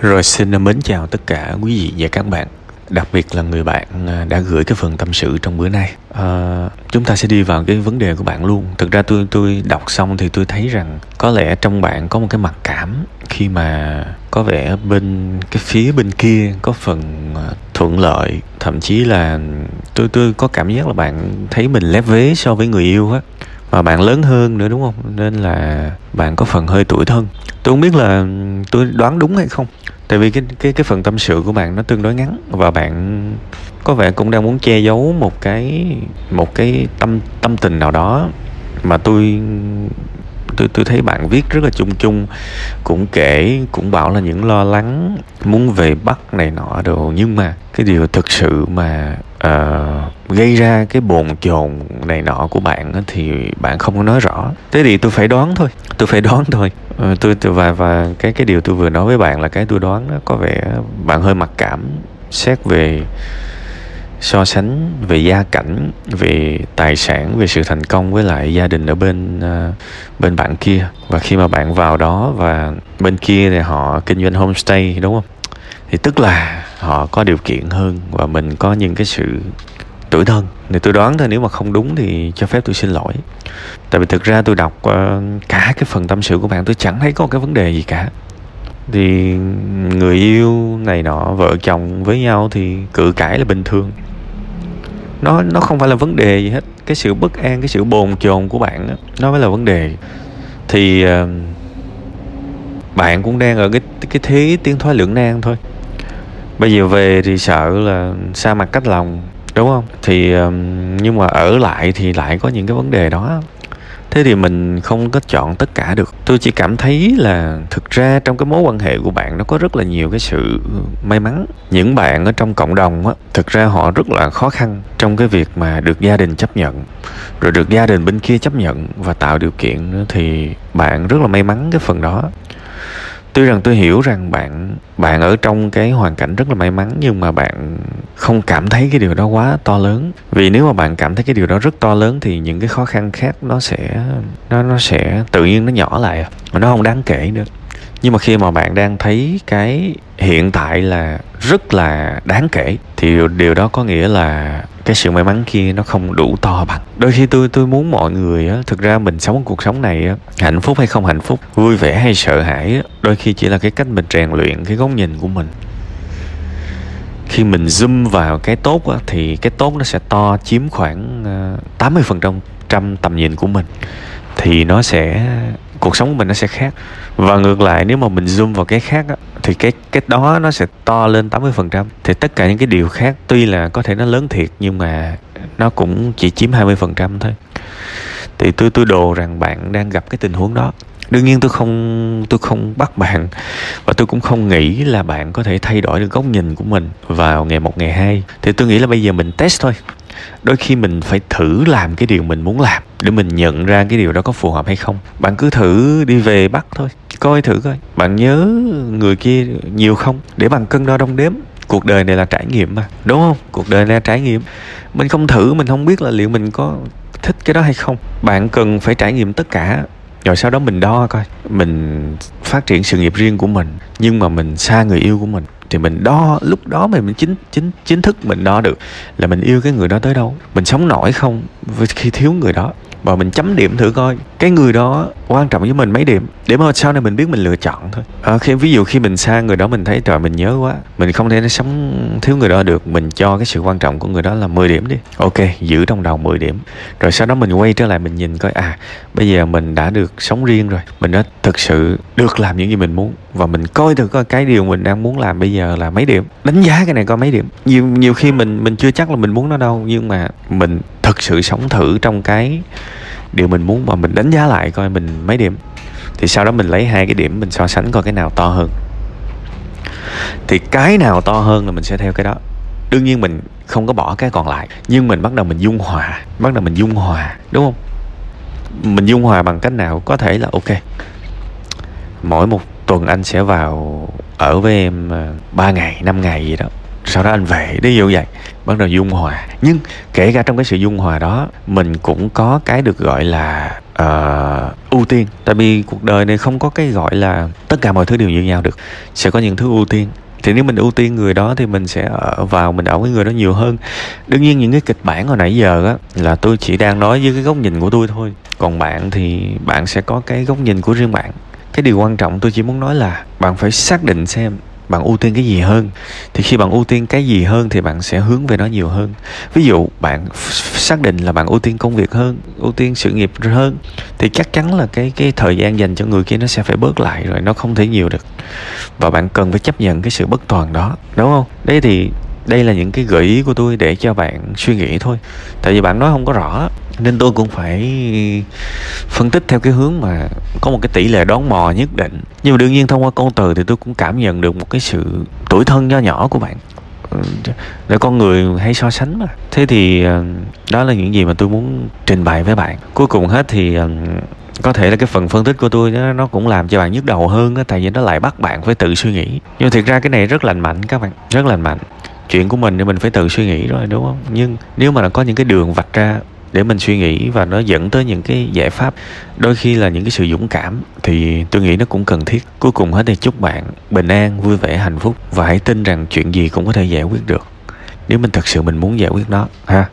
Rồi xin mến chào tất cả quý vị và các bạn Đặc biệt là người bạn à, đã gửi cái phần tâm sự trong bữa nay. À, Chúng ta sẽ đi vào cái vấn đề của bạn luôn. Thực ra tôi tôi đọc xong thì tôi thấy rằng Có lẽ trong bạn có một cái mặc cảm Khi mà có vẻ bên cái phía bên kia có phần à, thuận lợi. Thậm chí là tôi tôi có cảm giác là bạn thấy mình lép vế so với người yêu á mà bạn lớn hơn nữa, đúng không? Nên là bạn có phần hơi tuổi thân. Tôi không biết là tôi đoán đúng hay không. Tại vì cái cái cái phần tâm sự của bạn nó tương đối ngắn và bạn có vẻ cũng đang muốn che giấu một cái một cái tâm tâm tình nào đó mà tôi tôi tôi thấy bạn viết rất là chung chung, cũng kể, cũng bảo là những lo lắng, muốn về bắc này nọ đồ. Nhưng mà cái điều thực sự mà uh, gây ra cái bồn chồn này nọ của bạn thì bạn không có nói rõ. Thế thì tôi phải đoán thôi tôi phải đoán thôi. Uh, tôi, tôi và và cái cái điều tôi vừa nói với bạn là cái tôi đoán đó có vẻ bạn hơi mặc cảm xét về so sánh về gia cảnh về tài sản về sự thành công với lại gia đình ở bên uh, bên bạn kia. Và khi mà bạn vào đó và bên kia thì họ kinh doanh homestay đúng không? Thì tức là họ có điều kiện hơn và mình có những cái sự tuổi thân. Thì tôi đoán thôi nếu mà không đúng thì cho phép tôi xin lỗi. Tại vì thực ra tôi đọc ờ, cả cái phần tâm sự của bạn tôi chẳng thấy có cái vấn đề gì cả. Thì người yêu này nọ vợ chồng với nhau thì cự cãi là bình thường. Nó nó không phải là vấn đề gì hết. Cái sự bất an cái sự bồn chồn của bạn đó, nó mới là vấn đề. Thì uh, bạn cũng đang ở cái cái thế tiến thoái lưỡng nan thôi bây giờ về thì sợ là xa mặt cách lòng, đúng không? Thì nhưng mà ở lại thì lại có những cái vấn đề đó. Thế thì mình không có chọn tất cả được. Tôi chỉ cảm thấy là thực ra trong cái mối quan hệ của bạn nó có rất là nhiều cái sự may mắn. Những bạn ở trong cộng đồng á, thực ra họ rất là khó khăn trong cái việc mà được gia đình chấp nhận, rồi được gia đình bên kia chấp nhận và tạo điều kiện nữa thì bạn rất là may mắn cái phần đó tuy rằng tôi hiểu rằng bạn bạn ở trong cái hoàn cảnh rất là may mắn, nhưng mà bạn không cảm thấy cái điều đó quá to lớn. Vì nếu mà bạn cảm thấy cái điều đó rất to lớn thì những cái khó khăn khác nó sẽ, nó nó sẽ tự nhiên nó nhỏ lại à. mà nó không đáng kể nữa. Nhưng mà khi mà bạn đang thấy cái hiện tại là rất là đáng kể, thì điều đó có nghĩa là cái sự may mắn kia nó không đủ to bằng. Đôi khi tôi tôi muốn mọi người á thực ra mình sống cuộc sống này á hạnh phúc hay không hạnh phúc vui vẻ hay sợ hãi á đôi khi chỉ là cái cách mình rèn luyện cái góc nhìn của mình. Khi mình zoom vào cái tốt á, thì cái tốt nó sẽ to chiếm khoảng ờ, 80% trăm tầm nhìn của mình. Thì nó sẽ cuộc sống của mình nó sẽ khác. Và ngược lại nếu mà mình zoom vào cái khác á, thì cái cái đó nó sẽ to lên 80% thì tất cả những cái điều khác, tuy là có thể nó lớn thiệt, nhưng mà nó cũng chỉ chiếm 20% thôi. Thì tôi tôi đồ rằng bạn đang gặp cái tình huống đó. Đương nhiên tôi không tôi không bắt bạn, và tôi cũng không nghĩ là bạn có thể thay đổi được góc nhìn của mình vào ngày một, ngày hai. Thì tôi nghĩ là bây giờ mình test thôi đôi khi mình phải thử làm cái điều mình muốn làm để mình nhận ra cái điều đó có phù hợp hay không. Bạn cứ thử đi về bắt thôi, coi thử coi. Bạn nhớ người kia nhiều không? Để bằng cân đo đong đếm. Cuộc đời này là trải nghiệm mà, đúng không? Cuộc đời này là trải nghiệm. Mình không thử, mình không biết là liệu mình có thích cái đó hay không. Bạn cần phải trải nghiệm tất cả. Rồi sau đó mình đo coi. Mình phát triển sự nghiệp riêng của mình, nhưng mà mình xa người yêu của mình thì mình đo, lúc đó mình mình chính chính chính thức mình đo được là mình yêu cái người đó tới đâu, mình sống nổi không khi thiếu người đó và mình chấm điểm thử coi. Cái người đó quan trọng với mình mấy điểm. Để mà sau này mình biết mình lựa chọn thôi. À, khi ví dụ khi mình xa người đó mình thấy trời mình nhớ quá. Mình không thể sống thiếu người đó được. Mình cho cái sự quan trọng của người đó là 10 điểm đi. Ok giữ trong đầu 10 điểm. Rồi sau đó mình quay trở lại mình nhìn coi à bây giờ mình đã được sống riêng rồi. Mình đã thực sự được làm những gì mình muốn. Và mình coi thử coi cái điều mình đang muốn làm bây giờ là mấy điểm. Đánh giá cái này coi mấy điểm. Nhiều nhiều khi mình mình chưa chắc là mình muốn nó đâu. Nhưng mà mình thực sự sống thử trong cái điều mình muốn mà mình đánh giá lại coi mình mấy điểm. Thì sau đó mình lấy hai cái điểm mình so sánh coi cái nào to hơn. Thì cái nào to hơn là mình sẽ theo cái đó. Đương nhiên mình không có bỏ cái còn lại, nhưng mình bắt đầu mình dung hòa, bắt đầu mình dung hòa, đúng không? Mình dung hòa bằng cách nào? Có thể là ok, mỗi một tuần anh sẽ vào ở với em ờ, 3 ngày 5 ngày gì đó sau đó anh về đi như vậy? Bắt đầu dung hòa. Nhưng kể cả trong cái sự dung hòa đó mình cũng có cái được gọi là uh, ưu tiên. Tại vì cuộc đời này không có cái gọi là tất cả mọi thứ đều như nhau được. Sẽ có những thứ ưu tiên. Thì nếu mình ưu tiên người đó thì mình sẽ ở vào mình ở với người đó nhiều hơn. Đương nhiên những cái kịch bản hồi nãy giờ á là tôi chỉ đang nói với cái góc nhìn của tôi thôi. Còn bạn thì bạn sẽ có cái góc nhìn của riêng bạn. Cái điều quan trọng tôi chỉ muốn nói là bạn phải xác định xem bạn ưu tiên cái gì hơn, thì khi bạn ưu tiên cái gì hơn thì bạn sẽ hướng về nó nhiều hơn. Ví dụ, bạn xác định là bạn ưu tiên công việc hơn, ưu tiên sự nghiệp hơn, thì chắc chắn là cái cái thời gian dành cho người kia nó sẽ phải bớt lại rồi nó không thể nhiều được. Và bạn cần phải chấp nhận cái sự bất toàn đó, đúng không? Đấy thì, đây là những cái gợi ý của tôi để cho bạn suy nghĩ thôi. Tại vì bạn nói không có rõ nên tôi cũng phải phân tích theo cái hướng mà có một cái tỷ lệ đón mò nhất định. Nhưng mà đương nhiên thông qua câu từ thì tôi cũng cảm nhận được một cái sự tuổi thân nho nhỏ của bạn. Ừ, để con người hay so sánh mà. Thế thì ờ, đó là những gì mà tôi muốn trình bày với bạn. Cuối cùng hết thì ờ, có thể là cái phần phân tích của tôi nó nó cũng làm cho bạn nhức đầu hơn đó, tại vì nó lại bắt bạn phải tự suy nghĩ. Nhưng thực ra cái này rất lành mạnh các bạn rất lành mạnh. Chuyện của mình thì mình phải tự suy nghĩ rồi đúng không? Nhưng nếu mà nó có những cái đường vạch ra để mình suy nghĩ và nó dẫn tới những cái giải pháp. Đôi khi là những cái sự dũng cảm thì tôi nghĩ nó cũng cần thiết. Cuối cùng hết thì chúc bạn bình an, vui vẻ, hạnh phúc và hãy tin rằng chuyện gì cũng có thể giải quyết được. Nếu mình thật sự mình muốn giải quyết nó, ha?